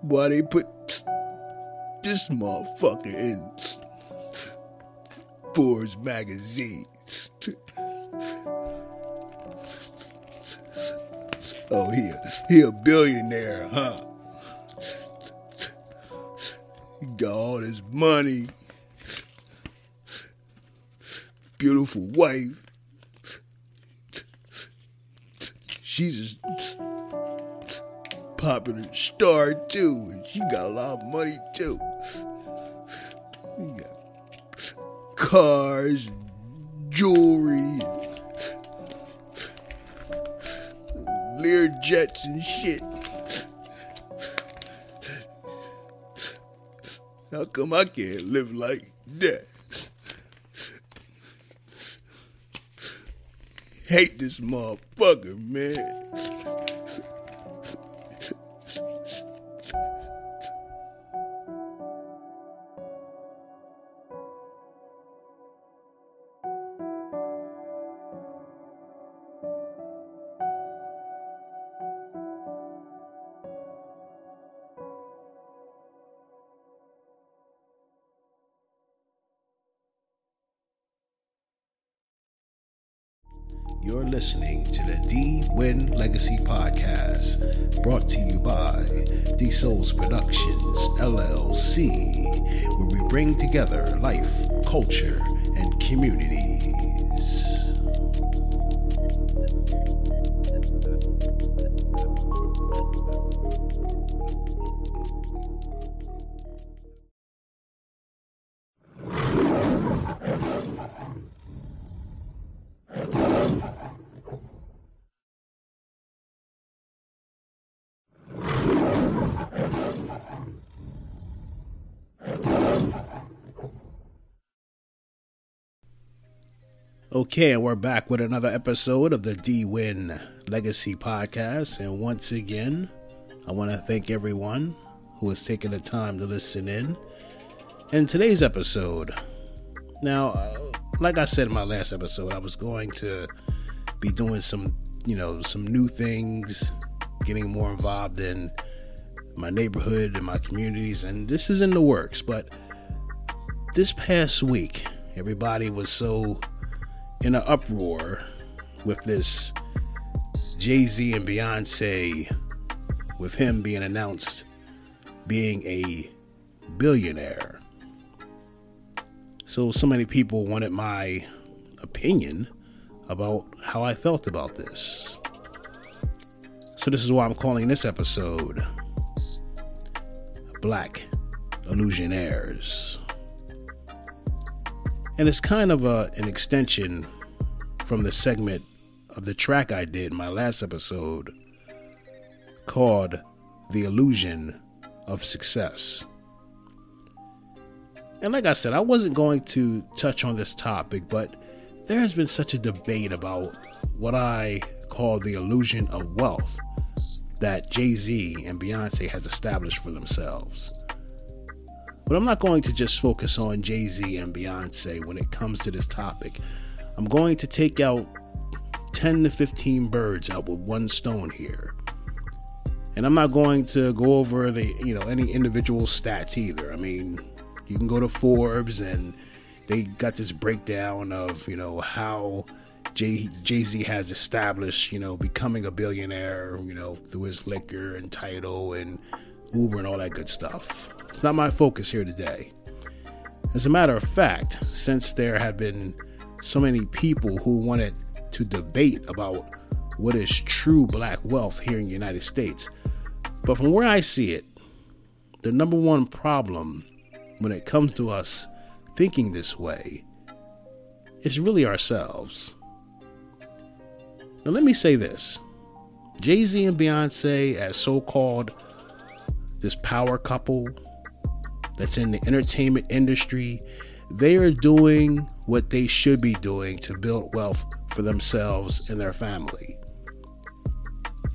Why they put this motherfucker in Forbes magazine? Oh, he a, he a billionaire, huh? He got all this money, beautiful wife. She's a popular star too, and she got a lot of money too. He got cars, and jewelry, and Lear jets and shit. How come I can't live like that? Hate this motherfucker, man. Listening to the D Win Legacy Podcast, brought to you by D Souls Productions LLC, where we bring together life, culture, and communities. Okay, we're back with another episode of the D Win Legacy Podcast. And once again, I want to thank everyone who has taken the time to listen in. In today's episode, now, uh, like I said in my last episode, I was going to be doing some, you know, some new things, getting more involved in my neighborhood and my communities, and this is in the works. But this past week, everybody was so in an uproar with this Jay Z and Beyonce, with him being announced being a billionaire. So, so many people wanted my opinion about how I felt about this. So, this is why I'm calling this episode Black Illusionaires. And it's kind of a, an extension from the segment of the track I did in my last episode called The Illusion of Success. And like I said, I wasn't going to touch on this topic, but there has been such a debate about what I call the illusion of wealth that Jay Z and Beyonce has established for themselves. But I'm not going to just focus on Jay Z and Beyonce when it comes to this topic. I'm going to take out 10 to 15 birds out with one stone here. And I'm not going to go over the, you know, any individual stats either. I mean, you can go to Forbes and they got this breakdown of, you know, how Jay Z has established, you know, becoming a billionaire, you know, through his liquor and Tidal and Uber and all that good stuff. It's not my focus here today. As a matter of fact, since there have been so many people who wanted to debate about what is true black wealth here in the United States, but from where I see it, the number one problem when it comes to us thinking this way is really ourselves. Now, let me say this Jay Z and Beyonce, as so called this power couple, that's in the entertainment industry, they are doing what they should be doing to build wealth for themselves and their family.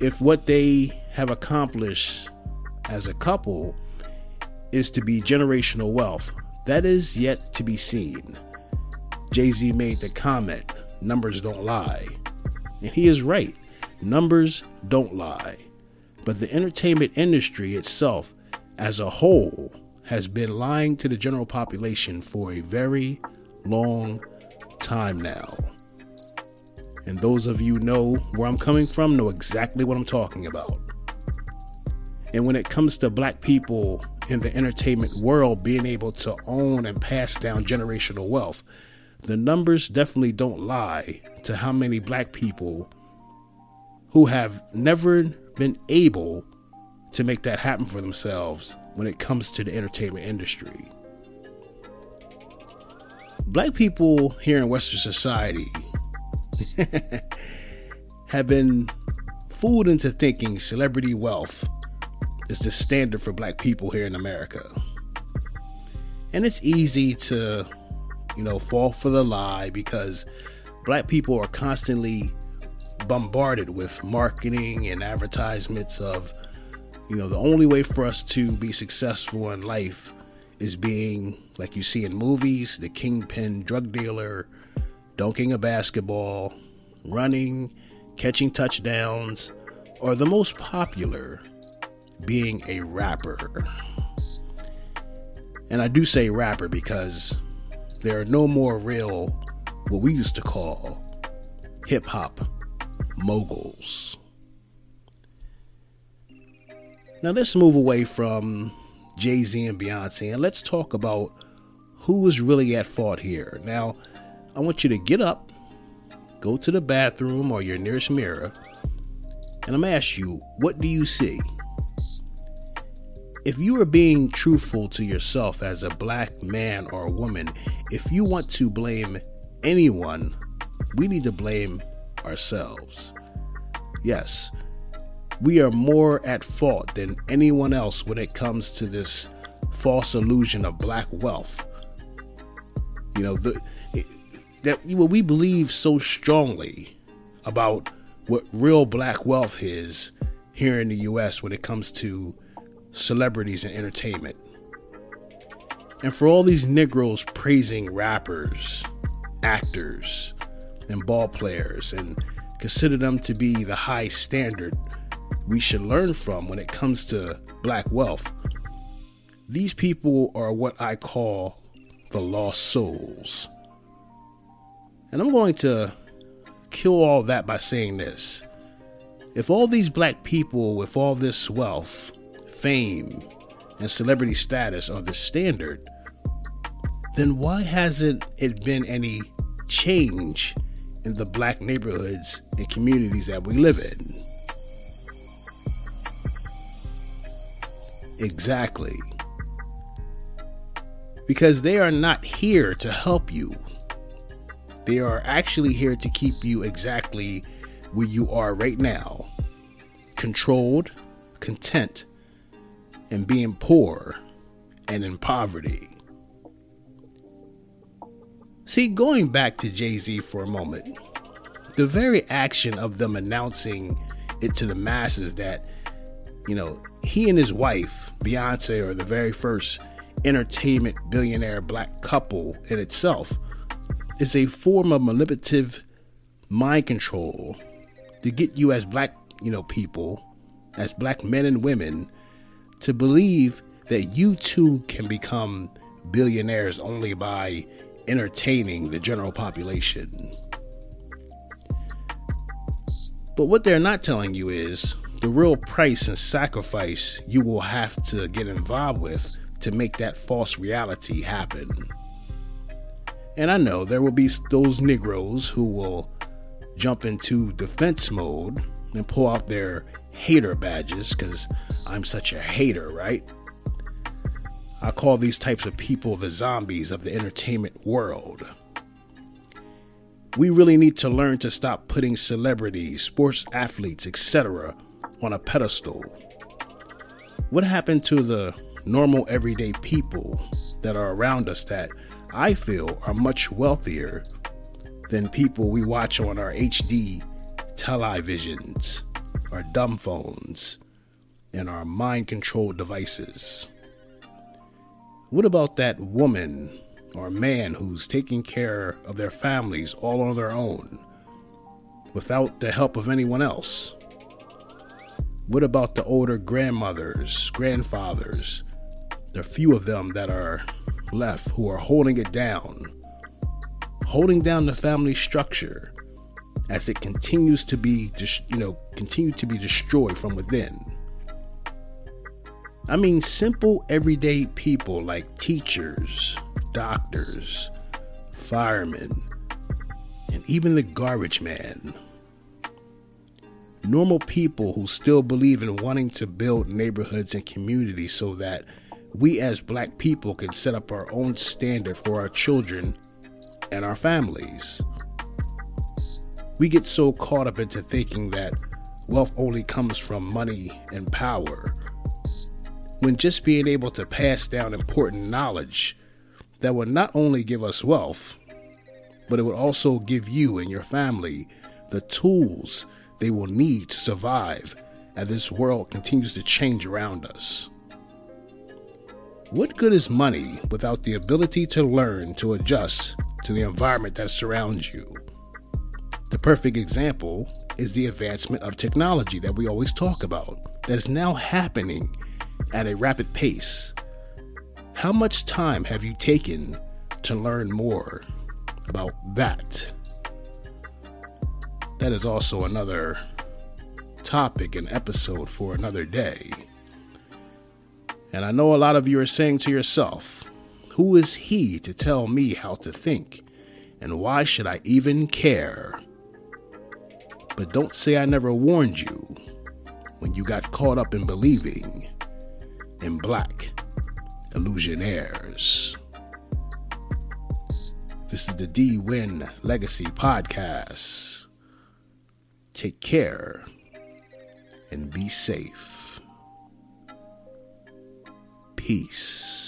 If what they have accomplished as a couple is to be generational wealth, that is yet to be seen. Jay Z made the comment numbers don't lie. And he is right. Numbers don't lie. But the entertainment industry itself as a whole has been lying to the general population for a very long time now. And those of you know where I'm coming from know exactly what I'm talking about. And when it comes to black people in the entertainment world being able to own and pass down generational wealth, the numbers definitely don't lie to how many black people who have never been able to make that happen for themselves when it comes to the entertainment industry. Black people here in Western society have been fooled into thinking celebrity wealth is the standard for black people here in America. And it's easy to, you know, fall for the lie because black people are constantly bombarded with marketing and advertisements of, you know, the only way for us to be successful in life is being, like you see in movies, the kingpin drug dealer, dunking a basketball, running, catching touchdowns, or the most popular, being a rapper. And I do say rapper because there are no more real, what we used to call hip hop moguls. Now let's move away from Jay Z and Beyonce and let's talk about who is really at fault here. Now, I want you to get up, go to the bathroom or your nearest mirror, and I'm gonna ask you, what do you see? If you are being truthful to yourself as a black man or woman, if you want to blame anyone, we need to blame ourselves. Yes, we are more at fault than anyone else when it comes to this false illusion of black wealth. You know, the, that what we believe so strongly about what real black wealth is here in the US when it comes to celebrities and entertainment. And for all these Negroes praising rappers, actors, and ball players and consider them to be the high standard we should learn from when it comes to black wealth, these people are what I call the lost souls. And I'm going to kill all that by saying this. If all these black people with all this wealth fame and celebrity status are the standard, then why hasn't it been any change in the black neighborhoods and communities that we live in? Exactly. Because they are not here to help you. They are actually here to keep you exactly where you are right now controlled, content, and being poor and in poverty. See, going back to Jay Z for a moment, the very action of them announcing it to the masses that, you know, he and his wife, Beyonce, are the very first entertainment billionaire black couple in itself is a form of manipulative mind control to get you as black, you know, people, as black men and women to believe that you too can become billionaires only by entertaining the general population. But what they're not telling you is the real price and sacrifice you will have to get involved with to make that false reality happen. And I know there will be those Negroes who will jump into defense mode and pull out their hater badges because I'm such a hater, right? I call these types of people the zombies of the entertainment world. We really need to learn to stop putting celebrities, sports athletes, etc., on a pedestal. What happened to the normal everyday people that are around us that I feel are much wealthier than people we watch on our HD televisions? our dumb phones, and our mind controlled devices. What about that woman or man who's taking care of their families all on their own without the help of anyone else? What about the older grandmothers, grandfathers, the few of them that are left who are holding it down, holding down the family structure as it continues to be, you know, continue to be destroyed from within. I mean, simple everyday people like teachers, doctors, firemen, and even the garbage man normal people who still believe in wanting to build neighborhoods and communities so that we as black people can set up our own standard for our children and our families. We get so caught up into thinking that wealth only comes from money and power, when just being able to pass down important knowledge that would not only give us wealth, but it would also give you and your family the tools they will need to survive as this world continues to change around us. What good is money without the ability to learn to adjust to the environment that surrounds you? The perfect example is the advancement of technology that we always talk about, that is now happening at a rapid pace. How much time have you taken to learn more about that? that is also another topic and episode for another day. And I know a lot of you are saying to yourself, who is he to tell me how to think? And why should I even care? But don't say I never warned you when you got caught up in believing in black illusionaires. This is the D Win Legacy Podcast. Take care and be safe. Peace.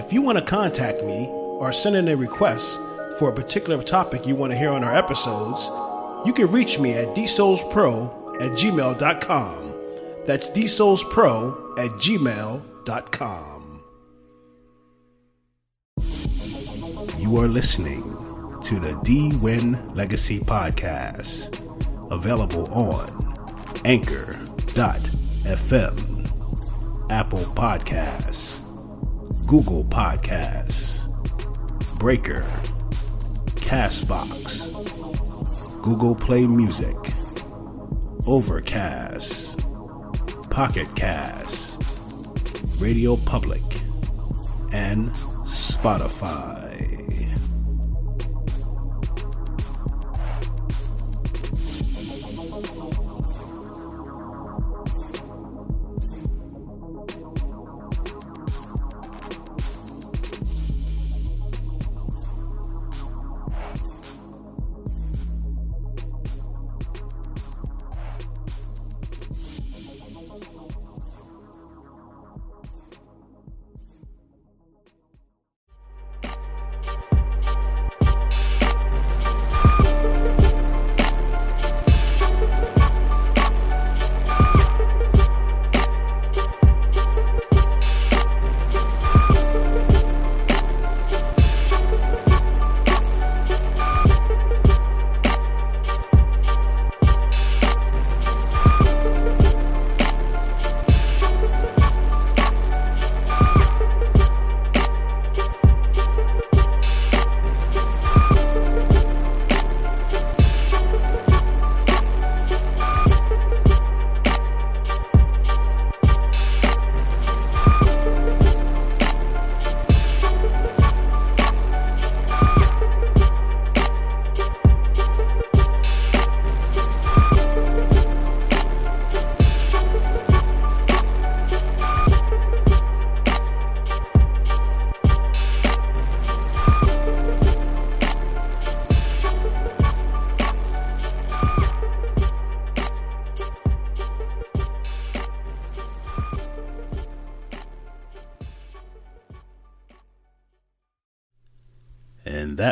If you want to contact me or send in a request for a particular topic you want to hear on our episodes, you can reach me at dsoulspro at gmail.com. That's dsoulspro at gmail.com. You are listening to the D Win Legacy Podcast, available on Anchor.fm, Apple Podcasts, Google Podcasts, Breaker, Castbox, Google Play Music, Overcast, Pocket Cast, Radio Public, and Spotify.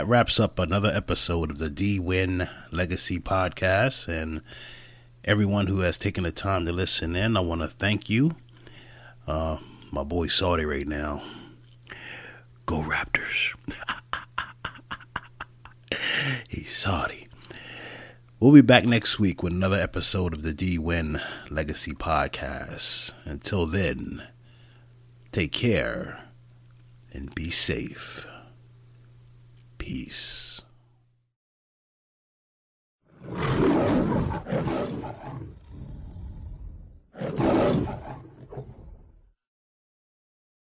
Wraps up another episode of the D Win Legacy Podcast. And everyone who has taken the time to listen in, I want to thank you. Uh, my boy Saudi right now. Go Raptors. He's Saudi. We'll be back next week with another episode of the D Win Legacy Podcast. Until then, take care and be safe. Peace.